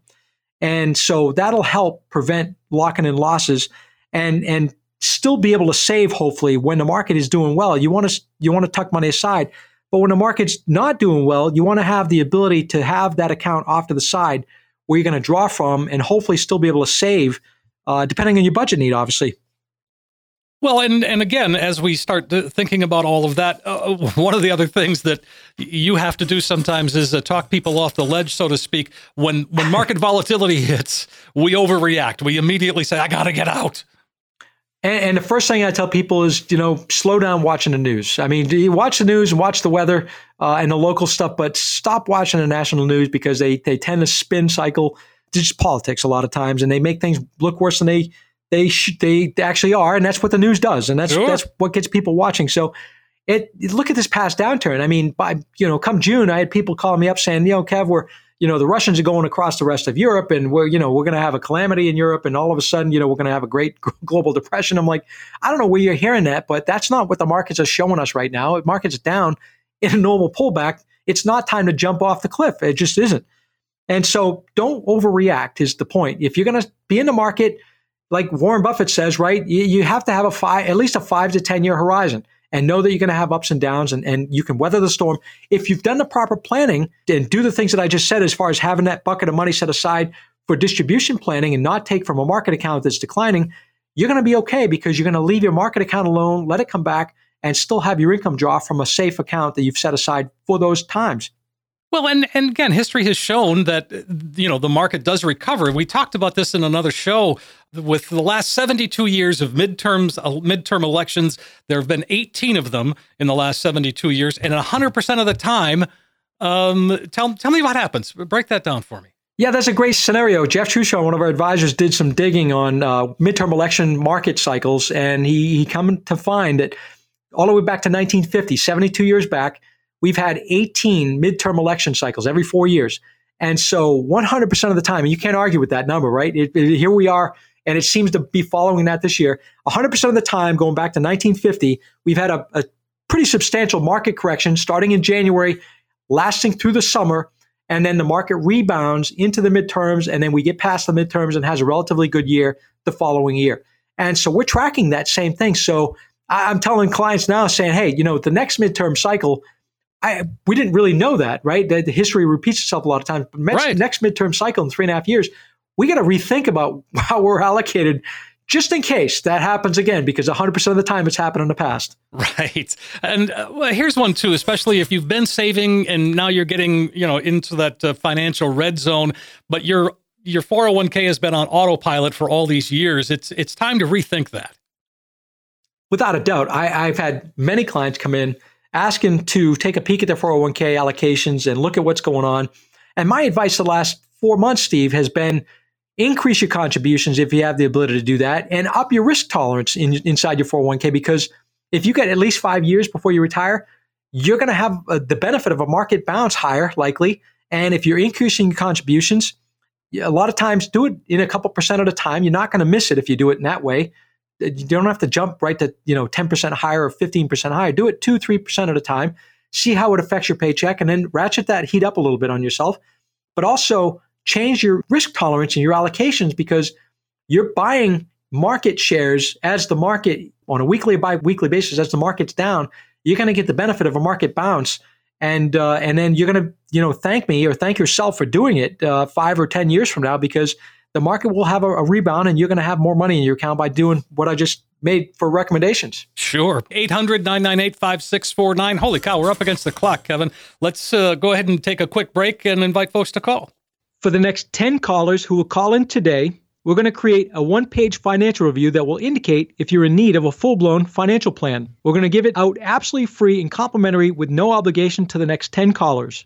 And so that'll help prevent locking in losses and and still be able to save hopefully when the market is doing well. You want to you want to tuck money aside, but when the market's not doing well, you want to have the ability to have that account off to the side where you're going to draw from and hopefully still be able to save uh, depending on your budget need obviously. Well, and and again, as we start thinking about all of that, uh, one of the other things that you have to do sometimes is uh, talk people off the ledge, so to speak. When when market volatility hits, we overreact. We immediately say, "I got to get out." And, and, the first thing I tell people is, you know, slow down watching the news. I mean, you watch the news, watch the weather uh, and the local stuff, but stop watching the national news because they they tend to spin cycle just politics a lot of times, and they make things look worse than they they sh- they actually are, and that's what the news does, and that's sure. that's what gets people watching. So, it look at this past downturn. I mean, by you know, come June, I had people calling me up saying, you know, Kev, we're you know the Russians are going across the rest of Europe, and we're you know we're going to have a calamity in Europe, and all of a sudden, you know, we're going to have a great <laughs> global depression. I'm like, I don't know where you're hearing that, but that's not what the markets are showing us right now. If markets down in a normal pullback, it's not time to jump off the cliff. It just isn't. And so don't overreact is the point. If you're going to be in the market, like Warren Buffett says, right, you, you have to have a five, at least a five to 10 year horizon and know that you're going to have ups and downs and, and you can weather the storm. If you've done the proper planning and do the things that I just said, as far as having that bucket of money set aside for distribution planning and not take from a market account that's declining, you're going to be okay because you're going to leave your market account alone, let it come back, and still have your income draw from a safe account that you've set aside for those times. Well, and, and again, history has shown that you know the market does recover. We talked about this in another show. With the last 72 years of midterms, uh, midterm elections, there have been 18 of them in the last 72 years, and 100% of the time, um, tell tell me what happens. Break that down for me. Yeah, that's a great scenario. Jeff Truchon, one of our advisors, did some digging on uh, midterm election market cycles, and he he come to find that all the way back to 1950, 72 years back we've had 18 midterm election cycles every four years. And so 100% of the time, and you can't argue with that number, right? It, it, here we are, and it seems to be following that this year. 100% of the time, going back to 1950, we've had a, a pretty substantial market correction starting in January, lasting through the summer, and then the market rebounds into the midterms, and then we get past the midterms and has a relatively good year the following year. And so we're tracking that same thing. So I'm telling clients now, saying, hey, you know, the next midterm cycle, I, we didn't really know that, right? The, the history repeats itself a lot of times. But next, right. next midterm cycle in three and a half years, we got to rethink about <laughs> how we're allocated just in case that happens again, because 100% of the time it's happened in the past. Right. And uh, well, here's one too, especially if you've been saving and now you're getting, you know, into that uh, financial red zone, but your your 401k has been on autopilot for all these years. It's it's time to rethink that. Without a doubt. I, I've had many clients come in asking to take a peek at their 401k allocations and look at what's going on. And my advice the last four months, Steve, has been increase your contributions if you have the ability to do that and up your risk tolerance in, inside your 401k because if you get at least five years before you retire, you're going to have uh, the benefit of a market bounce higher, likely. And if you're increasing your contributions, a lot of times do it in a couple percent at a time. You're not going to miss it if you do it in that way you don't have to jump right to you know 10% higher or 15% higher. Do it 2 3% at a time. See how it affects your paycheck and then ratchet that heat up a little bit on yourself but also change your risk tolerance and your allocations because you're buying market shares as the market on a weekly by weekly basis as the market's down you're going to get the benefit of a market bounce. And uh, and then you're going to you know thank me or thank yourself for doing it uh, five or ten years from now because the market will have a, a rebound and you're going to have more money in your account by doing what I just made for recommendations. Sure. 800 998 5649. Holy cow, we're up against the clock, Kevin. Let's uh, go ahead and take a quick break and invite folks to call. For the next 10 callers who will call in today, we're going to create a one page financial review that will indicate if you're in need of a full blown financial plan. We're going to give it out absolutely free and complimentary with no obligation to the next 10 callers.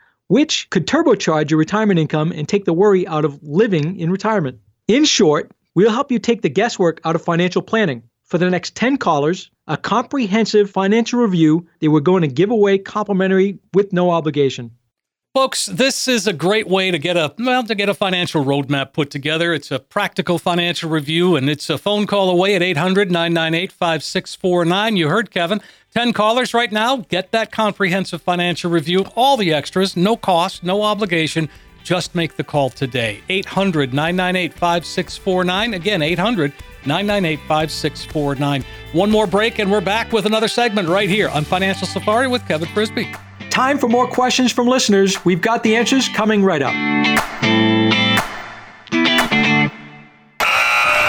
which could turbocharge your retirement income and take the worry out of living in retirement. In short, we'll help you take the guesswork out of financial planning. For the next 10 callers, a comprehensive financial review that we're going to give away complimentary with no obligation. Folks, this is a great way to get a well to get a financial roadmap put together. It's a practical financial review and it's a phone call away at 800-998-5649. You heard Kevin. 10 callers right now. Get that comprehensive financial review, all the extras, no cost, no obligation. Just make the call today. 800 998 5649. Again, 800 998 5649. One more break, and we're back with another segment right here on Financial Safari with Kevin Frisby. Time for more questions from listeners. We've got the answers coming right up.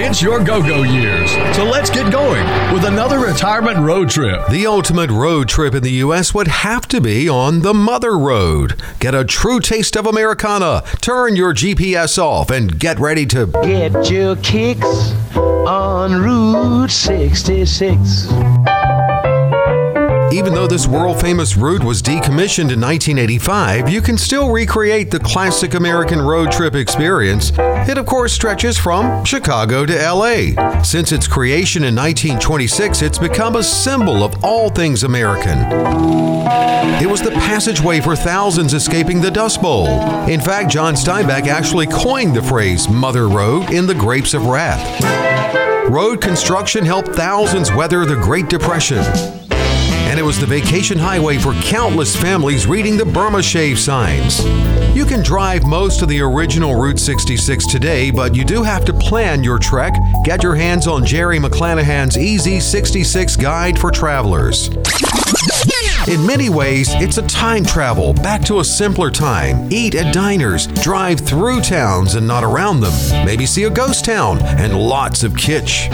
It's your go go years. So let's get going with another retirement road trip. The ultimate road trip in the U.S. would have to be on the Mother Road. Get a true taste of Americana. Turn your GPS off and get ready to get your kicks on Route 66. Even though this world famous route was decommissioned in 1985, you can still recreate the classic American road trip experience. It, of course, stretches from Chicago to LA. Since its creation in 1926, it's become a symbol of all things American. It was the passageway for thousands escaping the Dust Bowl. In fact, John Steinbeck actually coined the phrase Mother Road in The Grapes of Wrath. Road construction helped thousands weather the Great Depression and it was the vacation highway for countless families reading the Burma Shave signs. You can drive most of the original Route 66 today, but you do have to plan your trek. Get your hands on Jerry McClanahan's EZ66 Guide for Travelers. In many ways, it's a time travel back to a simpler time. Eat at diners, drive through towns and not around them. Maybe see a ghost town and lots of kitsch.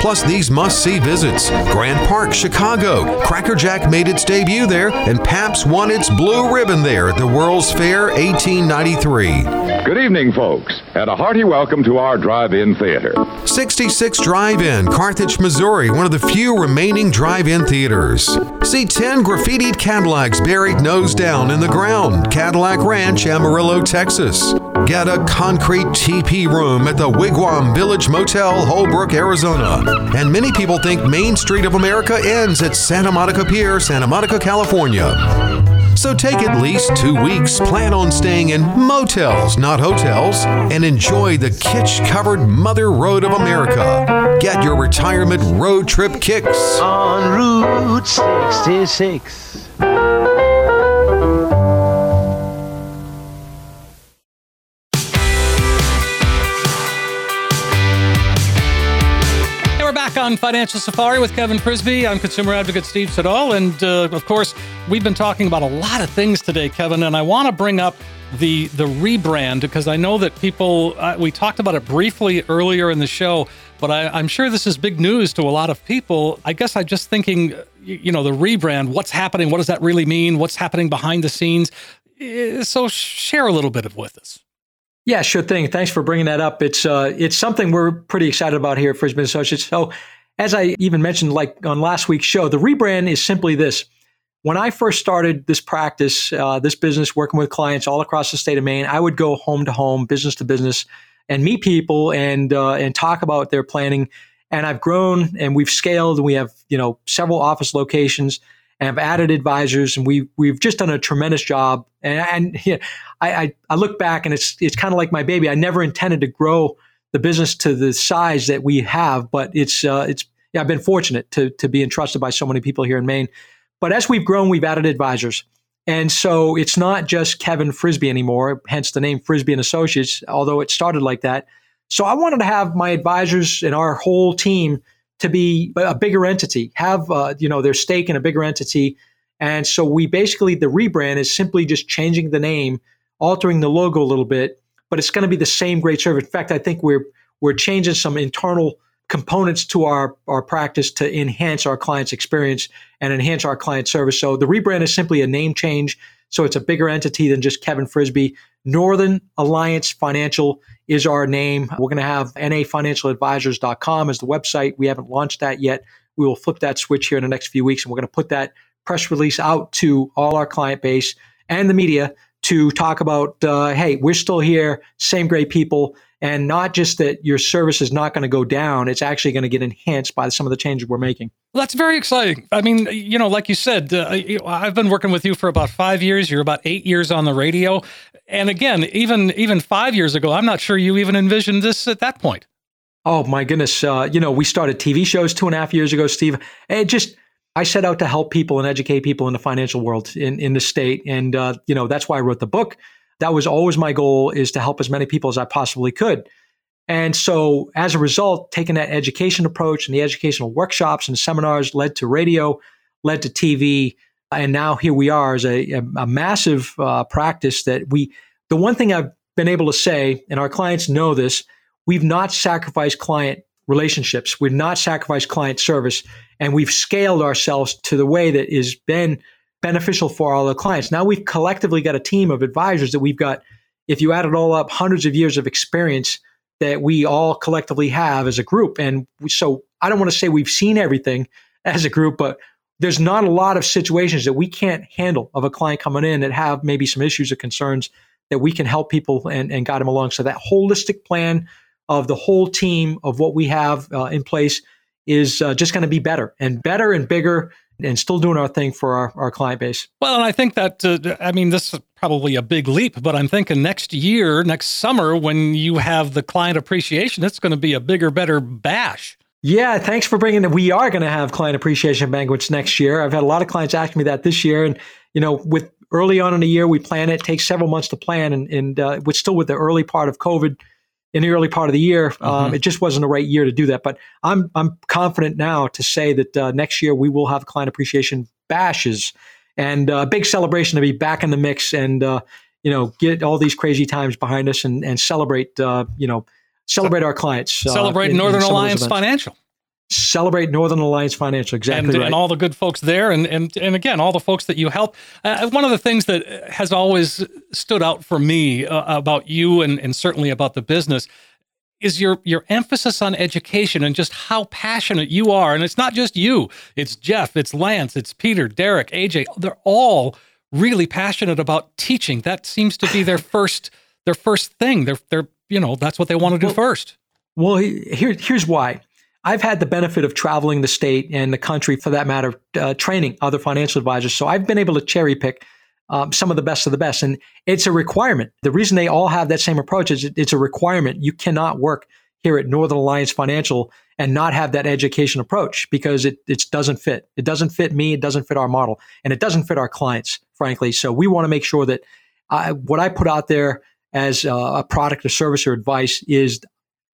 Plus, these must see visits Grant Park, Chicago. Cracker Jack made its debut there, and Pabst won its blue ribbon there at the World's Fair 1893. Good evening, folks, and a hearty welcome to our drive in theater. 66 Drive In, Carthage, Missouri, one of the few remaining drive in theaters. See 10 graffitied Cadillacs buried nose down in the ground, Cadillac Ranch, Amarillo, Texas. Get a concrete TP room at the Wigwam Village Motel, Holbrook, Arizona. And many people think Main Street of America ends at Santa Monica Pier, Santa Monica, California. So take at least two weeks, plan on staying in motels, not hotels, and enjoy the kitsch covered Mother Road of America. Get your retirement road trip kicks on Route 66. On Financial Safari with Kevin Frisby. I'm consumer advocate Steve Siddall. And uh, of course, we've been talking about a lot of things today, Kevin. And I want to bring up the the rebrand because I know that people, uh, we talked about it briefly earlier in the show, but I, am sure this is big news to a lot of people. I guess I'm just thinking, you know, the rebrand, what's happening? What does that really mean? What's happening behind the scenes? Eh, so share a little bit of with us. Yeah, sure thing. Thanks for bringing that up. It's uh, it's something we're pretty excited about here at Frisby Associates. So as I even mentioned, like on last week's show, the rebrand is simply this. When I first started this practice, uh, this business, working with clients all across the state of Maine, I would go home to home, business to business, and meet people and uh, and talk about their planning. And I've grown and we've scaled, and we have you know several office locations, and have added advisors, and we we've just done a tremendous job. And, and <laughs> I, I I look back, and it's it's kind of like my baby. I never intended to grow the business to the size that we have. But it's uh, it's yeah, I've been fortunate to to be entrusted by so many people here in Maine. But as we've grown, we've added advisors. And so it's not just Kevin Frisby anymore, hence the name Frisby and Associates, although it started like that. So I wanted to have my advisors and our whole team to be a bigger entity, have uh, you know their stake in a bigger entity. And so we basically the rebrand is simply just changing the name, altering the logo a little bit, but it's going to be the same great service. In fact, I think we're we're changing some internal components to our, our practice to enhance our client's experience and enhance our client service. So the rebrand is simply a name change. So it's a bigger entity than just Kevin Frisby. Northern Alliance Financial is our name. We're going to have nafinancialadvisors.com as the website. We haven't launched that yet. We will flip that switch here in the next few weeks and we're going to put that press release out to all our client base and the media to talk about, uh, hey, we're still here, same great people, and not just that your service is not going to go down, it's actually going to get enhanced by some of the changes we're making. Well, that's very exciting. I mean, you know, like you said, uh, I've been working with you for about five years. You're about eight years on the radio, and again, even even five years ago, I'm not sure you even envisioned this at that point. Oh my goodness! Uh, you know, we started TV shows two and a half years ago, Steve. It just I set out to help people and educate people in the financial world in, in the state. And, uh, you know, that's why I wrote the book. That was always my goal is to help as many people as I possibly could. And so as a result, taking that education approach and the educational workshops and seminars led to radio, led to TV. And now here we are as a, a, a massive uh, practice that we, the one thing I've been able to say, and our clients know this, we've not sacrificed client relationships. We've not sacrificed client service and we've scaled ourselves to the way that has been beneficial for all the clients. Now we've collectively got a team of advisors that we've got, if you add it all up, hundreds of years of experience that we all collectively have as a group. And so I don't want to say we've seen everything as a group, but there's not a lot of situations that we can't handle of a client coming in that have maybe some issues or concerns that we can help people and, and guide them along. So that holistic plan of the whole team of what we have uh, in place is uh, just going to be better and better and bigger and still doing our thing for our, our client base. Well, and I think that, uh, I mean, this is probably a big leap, but I'm thinking next year, next summer, when you have the client appreciation, it's going to be a bigger, better bash. Yeah, thanks for bringing it. We are going to have client appreciation banquets next year. I've had a lot of clients ask me that this year. And, you know, with early on in the year, we plan it. it takes several months to plan. And, and uh, we're still with the early part of COVID in the early part of the year. Um, mm-hmm. it just wasn't the right year to do that. But I'm I'm confident now to say that uh, next year we will have client appreciation bashes and a uh, big celebration to be back in the mix and uh, you know get all these crazy times behind us and and celebrate uh, you know celebrate our clients. Uh, celebrate in, Northern in Alliance Financial celebrate Northern Alliance Financial. Exactly and, right. and all the good folks there, and and and again, all the folks that you help. Uh, one of the things that has always stood out for me uh, about you, and and certainly about the business. Is your your emphasis on education and just how passionate you are, and it's not just you. It's Jeff, it's Lance, it's Peter, Derek, AJ. They're all really passionate about teaching. That seems to be their <sighs> first their first thing. They're they're you know that's what they want to do well, first. Well, here here's why. I've had the benefit of traveling the state and the country, for that matter, uh, training other financial advisors. So I've been able to cherry pick um, some of the best of the best, and it's a requirement. The reason they all have that same approach is it's a requirement. You cannot work here at Northern Alliance Financial and not have that education approach because it it doesn't fit. It doesn't fit me. It doesn't fit our model, and it doesn't fit our clients, frankly. So we want to make sure that I, what I put out there as a product or service or advice is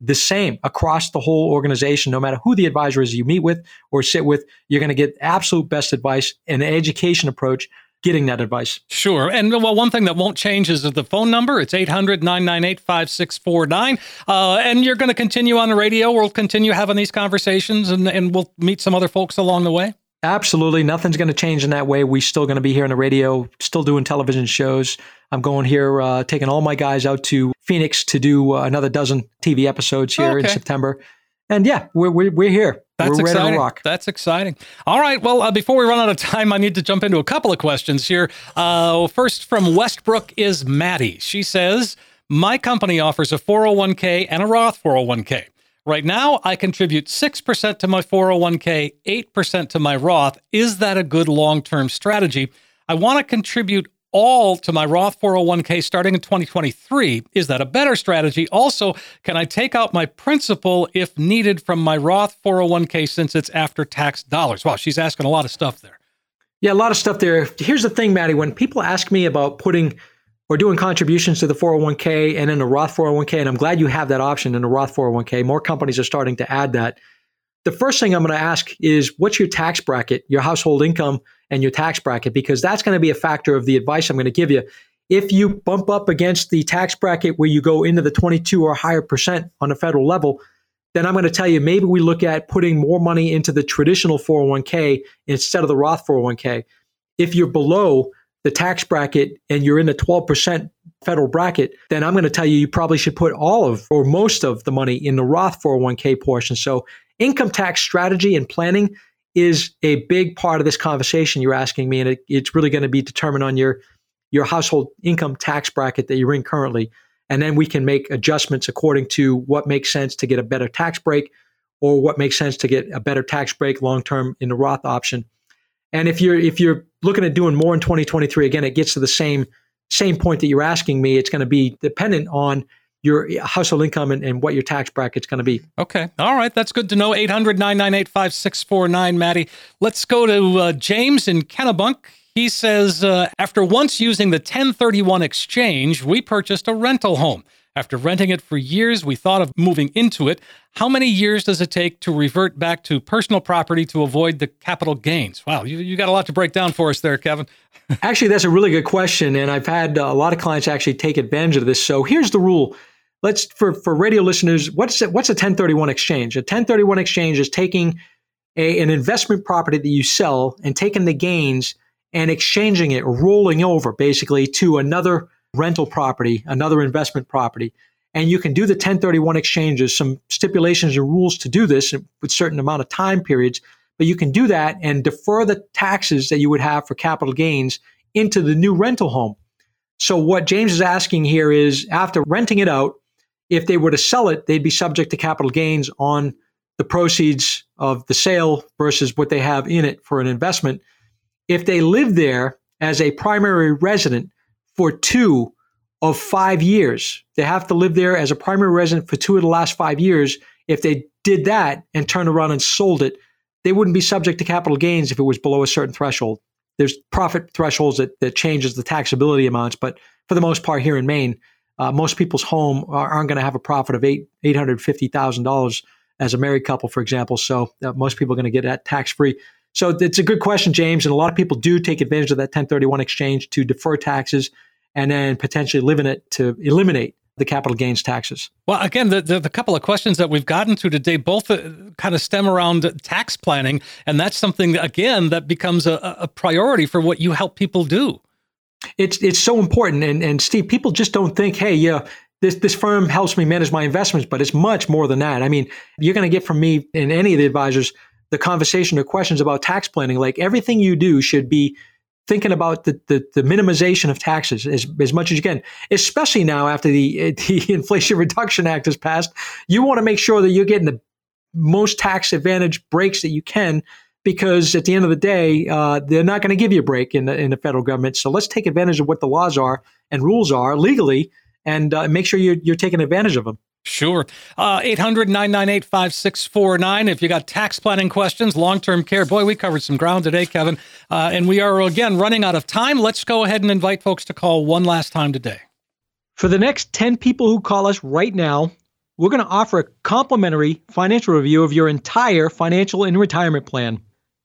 the same across the whole organization, no matter who the advisor is you meet with or sit with, you're going to get absolute best advice and an education approach getting that advice. Sure. And well, one thing that won't change is the phone number. It's 800 998 5649. Uh, and you're going to continue on the radio. We'll continue having these conversations and, and we'll meet some other folks along the way. Absolutely. Nothing's going to change in that way. We're still going to be here on the radio, still doing television shows. I'm going here, uh, taking all my guys out to Phoenix to do uh, another dozen TV episodes here okay. in September. And yeah, we're, we're, we're here. That's we're exciting. ready to rock. That's exciting. All right. Well, uh, before we run out of time, I need to jump into a couple of questions here. Uh, first, from Westbrook is Maddie. She says, My company offers a 401k and a Roth 401k. Right now, I contribute 6% to my 401k, 8% to my Roth. Is that a good long term strategy? I want to contribute all to my Roth 401k starting in 2023. Is that a better strategy? Also, can I take out my principal if needed from my Roth 401k since it's after tax dollars? Wow, she's asking a lot of stuff there. Yeah, a lot of stuff there. Here's the thing, Maddie. When people ask me about putting or doing contributions to the 401k and in the Roth 401k, and I'm glad you have that option in the Roth 401k. More companies are starting to add that. The first thing I'm going to ask is what's your tax bracket, your household income, and your tax bracket, because that's going to be a factor of the advice I'm going to give you. If you bump up against the tax bracket where you go into the 22 or higher percent on a federal level, then I'm going to tell you maybe we look at putting more money into the traditional 401k instead of the Roth 401k. If you're below the tax bracket and you're in the 12% federal bracket, then I'm going to tell you you probably should put all of or most of the money in the Roth 401k portion. So, income tax strategy and planning is a big part of this conversation you're asking me, and it, it's really going to be determined on your your household income tax bracket that you're in currently, and then we can make adjustments according to what makes sense to get a better tax break, or what makes sense to get a better tax break long term in the Roth option. And if you're if you're looking at doing more in 2023, again, it gets to the same same point that you're asking me. It's going to be dependent on your household income and, and what your tax bracket's going to be. Okay. All right. That's good to know. 800 998 5649, Maddie. Let's go to uh, James in Kennebunk. He says, uh, after once using the 1031 exchange, we purchased a rental home. After renting it for years, we thought of moving into it. How many years does it take to revert back to personal property to avoid the capital gains? Wow, you, you got a lot to break down for us there, Kevin. <laughs> actually, that's a really good question. And I've had a lot of clients actually take advantage of this. So here's the rule let's for for radio listeners, what's what's a 1031 exchange? A 1031 exchange is taking a, an investment property that you sell and taking the gains and exchanging it, rolling over basically to another rental property, another investment property. And you can do the 1031 exchanges, some stipulations and rules to do this with certain amount of time periods, but you can do that and defer the taxes that you would have for capital gains into the new rental home. So what James is asking here is after renting it out, if they were to sell it, they'd be subject to capital gains on the proceeds of the sale versus what they have in it for an investment. If they live there as a primary resident for two of five years, they have to live there as a primary resident for two of the last five years. If they did that and turned around and sold it, they wouldn't be subject to capital gains if it was below a certain threshold. There's profit thresholds that, that changes the taxability amounts, but for the most part here in Maine, uh, most people's home aren't going to have a profit of eight eight hundred fifty thousand dollars as a married couple, for example. So uh, most people are going to get that tax free. So it's a good question, James, and a lot of people do take advantage of that 1031 exchange to defer taxes and then potentially live in it to eliminate the capital gains taxes. Well, again, the, the, the, couple of questions that we've gotten to today both uh, kind of stem around tax planning, and that's something again that becomes a, a priority for what you help people do. It's it's so important, and and Steve, people just don't think, hey, yeah, this this firm helps me manage my investments, but it's much more than that. I mean, you're going to get from me and any of the advisors the conversation or questions about tax planning. Like everything you do should be thinking about the, the, the, minimization of taxes as, as much as you can, especially now after the, <laughs> the Inflation Reduction Act has passed. You want to make sure that you're getting the most tax advantage breaks that you can because at the end of the day, uh, they're not going to give you a break in the, in the federal government. So let's take advantage of what the laws are and rules are legally and uh, make sure you're, you're taking advantage of them. Sure. Uh, 800 998 5649. If you got tax planning questions, long term care, boy, we covered some ground today, Kevin. Uh, and we are, again, running out of time. Let's go ahead and invite folks to call one last time today. For the next 10 people who call us right now, we're going to offer a complimentary financial review of your entire financial and retirement plan.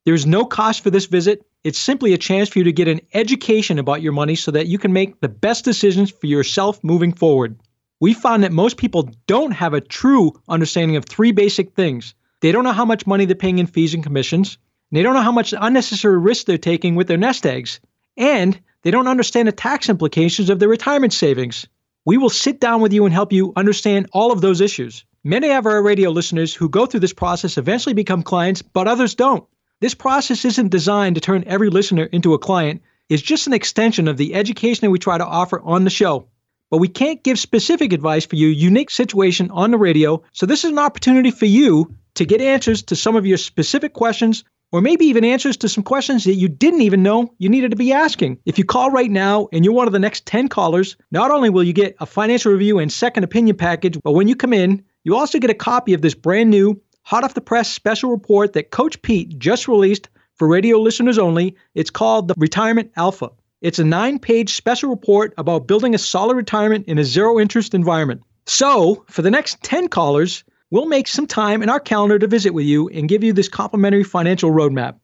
There's no cost for this visit. It's simply a chance for you to get an education about your money so that you can make the best decisions for yourself moving forward. We found that most people don't have a true understanding of three basic things. They don't know how much money they're paying in fees and commissions. And they don't know how much unnecessary risk they're taking with their nest eggs. And they don't understand the tax implications of their retirement savings. We will sit down with you and help you understand all of those issues. Many of our radio listeners who go through this process eventually become clients, but others don't. This process isn't designed to turn every listener into a client. It's just an extension of the education that we try to offer on the show. But we can't give specific advice for your unique situation on the radio, so this is an opportunity for you to get answers to some of your specific questions or maybe even answers to some questions that you didn't even know you needed to be asking. If you call right now and you're one of the next 10 callers, not only will you get a financial review and second opinion package, but when you come in, you also get a copy of this brand new hot off the press special report that Coach Pete just released for radio listeners only. It's called the Retirement Alpha. It's a nine page special report about building a solid retirement in a zero interest environment. So, for the next 10 callers, we'll make some time in our calendar to visit with you and give you this complimentary financial roadmap.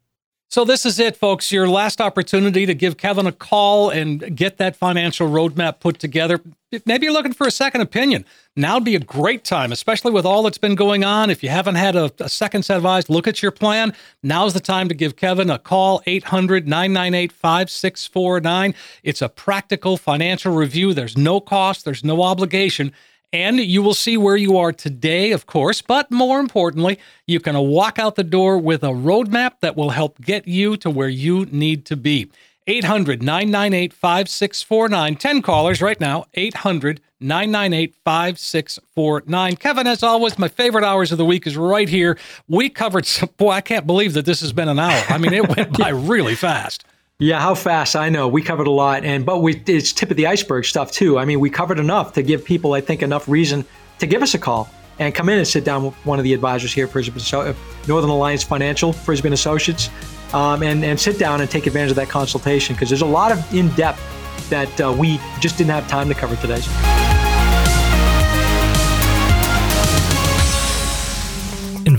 So this is it, folks. Your last opportunity to give Kevin a call and get that financial roadmap put together. Maybe you're looking for a second opinion. Now would be a great time, especially with all that's been going on. If you haven't had a, a second set of eyes, look at your plan. Now's the time to give Kevin a call, 800 998 5649. It's a practical financial review. There's no cost, there's no obligation. And you will see where you are today, of course, but more importantly, you can walk out the door with a roadmap that will help get you to where you need to be. 800 998 5649. 10 callers right now. 800 998 5649. Kevin, as always, my favorite hours of the week is right here. We covered some, boy, I can't believe that this has been an hour. I mean, it went by <laughs> really fast. Yeah, how fast? I know we covered a lot, and but we it's tip of the iceberg stuff too. I mean, we covered enough to give people, I think, enough reason to give us a call and come in and sit down with one of the advisors here, at Northern Alliance Financial, Frisby Associates, um, and and sit down and take advantage of that consultation because there's a lot of in depth that uh, we just didn't have time to cover today.